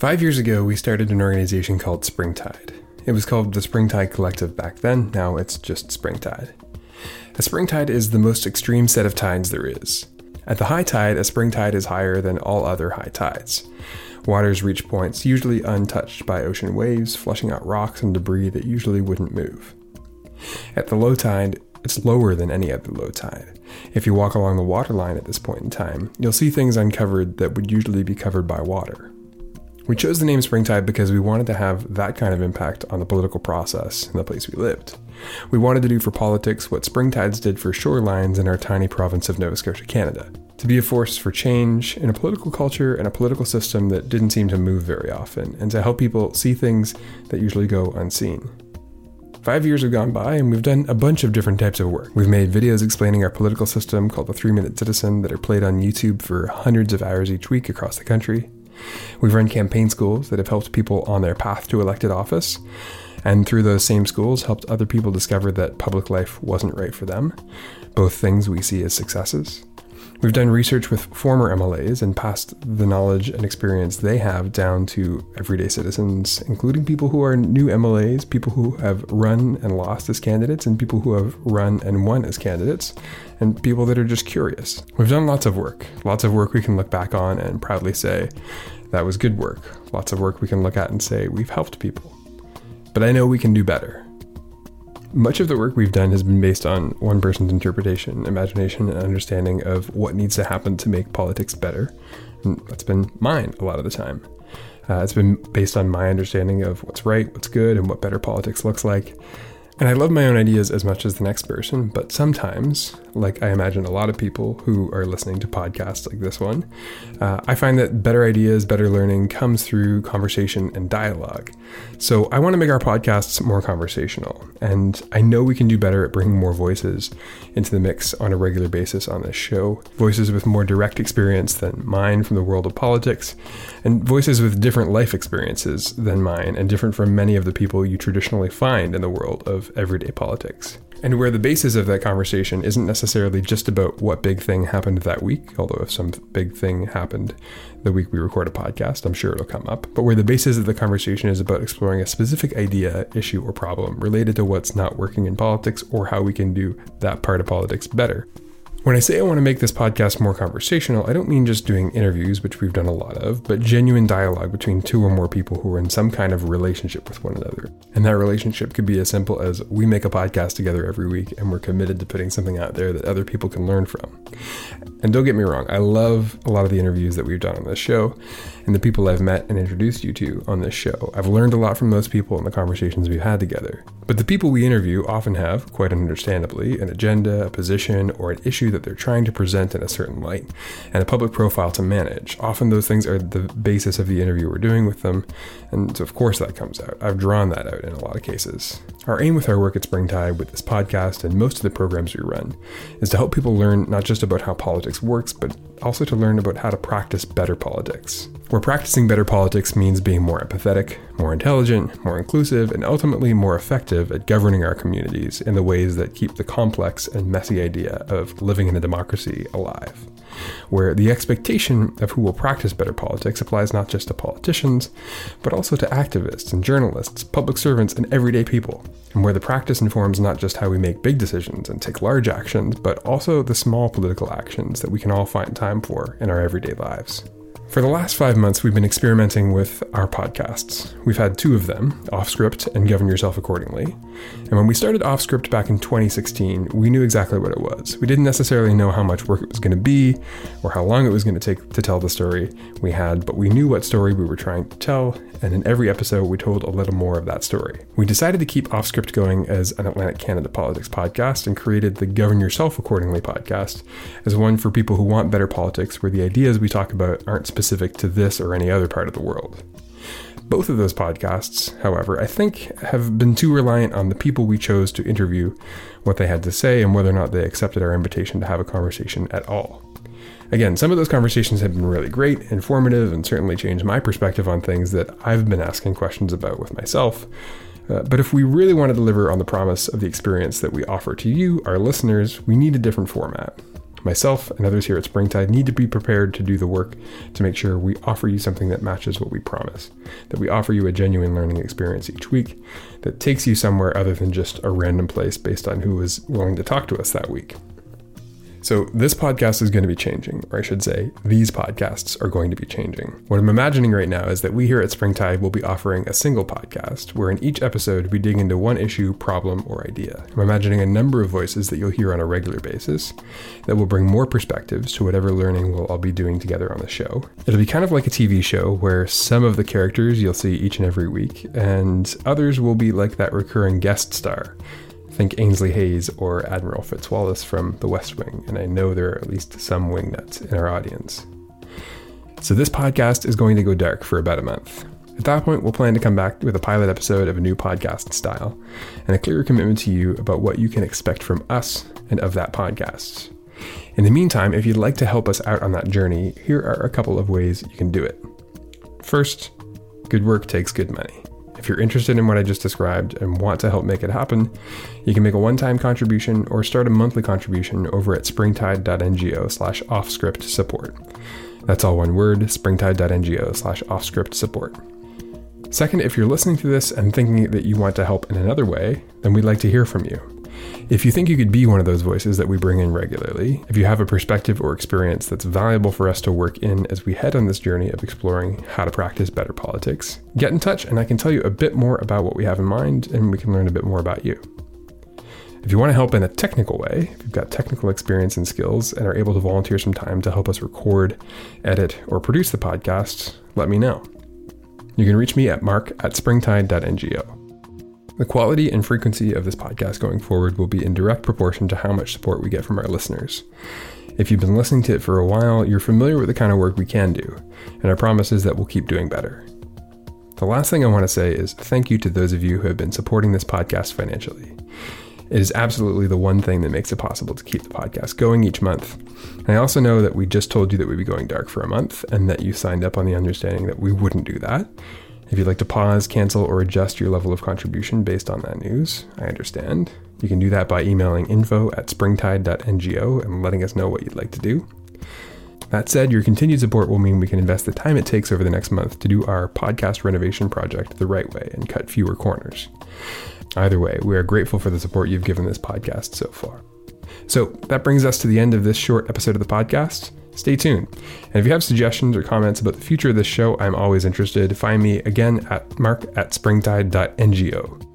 Five years ago, we started an organization called Springtide. It was called the Springtide Collective back then, now it's just Springtide. A springtide is the most extreme set of tides there is. At the high tide, a springtide is higher than all other high tides. Waters reach points usually untouched by ocean waves, flushing out rocks and debris that usually wouldn't move. At the low tide, it's lower than any other low tide. If you walk along the waterline at this point in time, you'll see things uncovered that would usually be covered by water. We chose the name Springtide because we wanted to have that kind of impact on the political process in the place we lived. We wanted to do for politics what Springtides did for shorelines in our tiny province of Nova Scotia, Canada. To be a force for change in a political culture and a political system that didn't seem to move very often, and to help people see things that usually go unseen. Five years have gone by, and we've done a bunch of different types of work. We've made videos explaining our political system called the Three Minute Citizen that are played on YouTube for hundreds of hours each week across the country. We've run campaign schools that have helped people on their path to elected office, and through those same schools, helped other people discover that public life wasn't right for them, both things we see as successes. We've done research with former MLAs and passed the knowledge and experience they have down to everyday citizens, including people who are new MLAs, people who have run and lost as candidates, and people who have run and won as candidates, and people that are just curious. We've done lots of work, lots of work we can look back on and proudly say, that was good work. Lots of work we can look at and say, we've helped people. But I know we can do better. Much of the work we've done has been based on one person's interpretation, imagination, and understanding of what needs to happen to make politics better. And that's been mine a lot of the time. Uh, it's been based on my understanding of what's right, what's good, and what better politics looks like. And I love my own ideas as much as the next person, but sometimes, like I imagine a lot of people who are listening to podcasts like this one, uh, I find that better ideas, better learning comes through conversation and dialogue. So I want to make our podcasts more conversational, and I know we can do better at bringing more voices into the mix on a regular basis on this show. Voices with more direct experience than mine from the world of politics, and voices with different life experiences than mine, and different from many of the people you traditionally find in the world of everyday politics. And where the basis of that conversation isn't necessarily just about what big thing happened that week, although if some big thing happened the week we record a podcast, I'm sure it'll come up. But where the basis of the conversation is about exploring a specific idea, issue, or problem related to what's not working in politics or how we can do that part of politics better. When I say I want to make this podcast more conversational, I don't mean just doing interviews, which we've done a lot of, but genuine dialogue between two or more people who are in some kind of relationship with one another. And that relationship could be as simple as we make a podcast together every week and we're committed to putting something out there that other people can learn from. And don't get me wrong, I love a lot of the interviews that we've done on this show and the people I've met and introduced you to on this show. I've learned a lot from those people and the conversations we've had together. But the people we interview often have, quite understandably, an agenda, a position, or an issue that they're trying to present in a certain light, and a public profile to manage. Often those things are the basis of the interview we're doing with them, and so of course that comes out. I've drawn that out in a lot of cases. Our aim with our work at Springtide, with this podcast and most of the programs we run, is to help people learn not just about how politics works, but also to learn about how to practice better politics. Where practicing better politics means being more empathetic, more intelligent, more inclusive, and ultimately more effective at governing our communities in the ways that keep the complex and messy idea of living in a democracy alive. Where the expectation of who will practice better politics applies not just to politicians, but also to activists and journalists, public servants, and everyday people. And where the practice informs not just how we make big decisions and take large actions, but also the small political actions that we can all find time for in our everyday lives. For the last five months, we've been experimenting with our podcasts. We've had two of them, Off Script and Govern Yourself Accordingly. And when we started Off Script back in 2016, we knew exactly what it was. We didn't necessarily know how much work it was going to be or how long it was going to take to tell the story we had, but we knew what story we were trying to tell, and in every episode, we told a little more of that story. We decided to keep Off Script going as an Atlantic Canada politics podcast and created the Govern Yourself Accordingly podcast as one for people who want better politics where the ideas we talk about aren't specific specific to this or any other part of the world. Both of those podcasts, however, I think have been too reliant on the people we chose to interview, what they had to say, and whether or not they accepted our invitation to have a conversation at all. Again, some of those conversations have been really great, informative, and certainly changed my perspective on things that I've been asking questions about with myself. Uh, but if we really want to deliver on the promise of the experience that we offer to you, our listeners, we need a different format. Myself and others here at Springtide need to be prepared to do the work to make sure we offer you something that matches what we promise, that we offer you a genuine learning experience each week that takes you somewhere other than just a random place based on who was willing to talk to us that week. So, this podcast is going to be changing, or I should say, these podcasts are going to be changing. What I'm imagining right now is that we here at Springtide will be offering a single podcast where in each episode we dig into one issue, problem, or idea. I'm imagining a number of voices that you'll hear on a regular basis that will bring more perspectives to whatever learning we'll all be doing together on the show. It'll be kind of like a TV show where some of the characters you'll see each and every week, and others will be like that recurring guest star Think Ainsley Hayes or Admiral Fitzwallace from The West Wing, and I know there are at least some wingnuts in our audience. So this podcast is going to go dark for about a month. At that point, we'll plan to come back with a pilot episode of a new podcast style and a clearer commitment to you about what you can expect from us and of that podcast. In the meantime, if you'd like to help us out on that journey, here are a couple of ways you can do it. First, good work takes good money. If you're interested in what I just described and want to help make it happen, you can make a one-time contribution or start a monthly contribution over at springtide.ngo slash offscript support. That's all one word, springtide.ngo slash offscript support. Second, if you're listening to this and thinking that you want to help in another way, then we'd like to hear from you. If you think you could be one of those voices that we bring in regularly, if you have a perspective or experience that's valuable for us to work in as we head on this journey of exploring how to practice better politics, get in touch and I can tell you a bit more about what we have in mind and we can learn a bit more about you. If you want to help in a technical way, if you've got technical experience and skills and are able to volunteer some time to help us record, edit, or produce the podcast, let me know. You can reach me at mark at springtide.ngo. The quality and frequency of this podcast going forward will be in direct proportion to how much support we get from our listeners. If you've been listening to it for a while, you're familiar with the kind of work we can do, and our promise is that we'll keep doing better. The last thing I want to say is thank you to those of you who have been supporting this podcast financially. It is absolutely the one thing that makes it possible to keep the podcast going each month. And I also know that we just told you that we'd be going dark for a month and that you signed up on the understanding that we wouldn't do that. If you'd like to pause, cancel, or adjust your level of contribution based on that news, I understand. You can do that by emailing info at springtide.ngo and letting us know what you'd like to do. That said, your continued support will mean we can invest the time it takes over the next month to do our podcast renovation project the right way and cut fewer corners. Either way, we are grateful for the support you've given this podcast so far. So that brings us to the end of this short episode of the podcast. Stay tuned. And if you have suggestions or comments about the future of this show, I'm always interested. Find me again at mark at springtide.ngo.